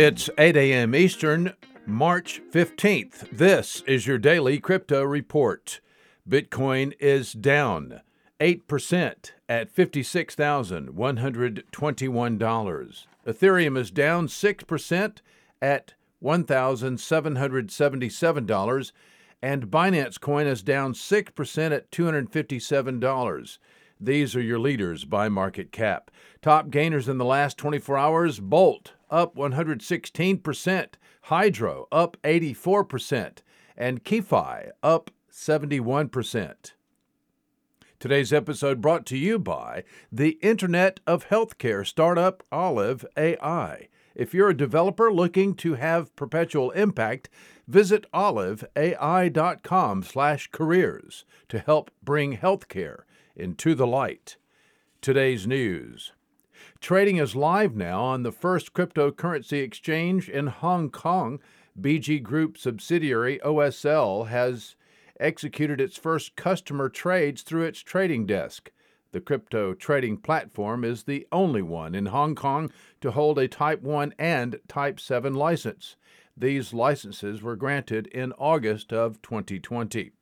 It's 8 a.m. Eastern, March 15th. This is your daily crypto report. Bitcoin is down 8% at $56,121. Ethereum is down 6% at $1,777. And Binance Coin is down 6% at $257. These are your leaders by market cap. Top gainers in the last 24 hours Bolt up 116%, Hydro up 84%, and Kefi up 71%. Today's episode brought to you by the Internet of Healthcare startup Olive AI. If you're a developer looking to have perpetual impact, visit oliveai.com/careers to help bring healthcare into the light. Today's news. Trading is live now on the first cryptocurrency exchange in Hong Kong. BC Group subsidiary OSL has executed its first customer trades through its trading desk. The crypto trading platform is the only one in Hong Kong to hold a Type 1 and Type 7 license. These licenses were granted in August of 2020.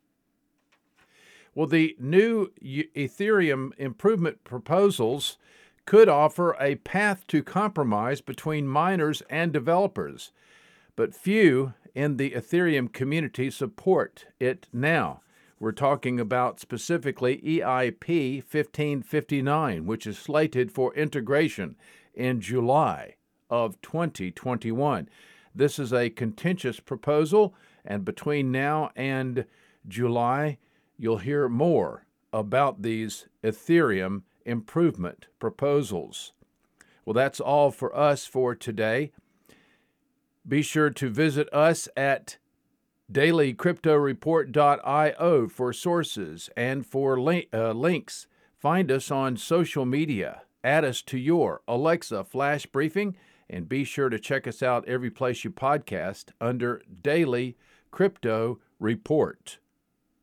Well, the new Ethereum improvement proposals could offer a path to compromise between miners and developers, but few in the Ethereum community support it now. We're talking about specifically EIP 1559, which is slated for integration in July of 2021. This is a contentious proposal, and between now and July, you'll hear more about these Ethereum improvement proposals. Well, that's all for us for today. Be sure to visit us at dailycryptoreport.io for sources and for uh, links. Find us on social media. Add us to your Alexa flash briefing and be sure to check us out every place you podcast under Daily Crypto Report.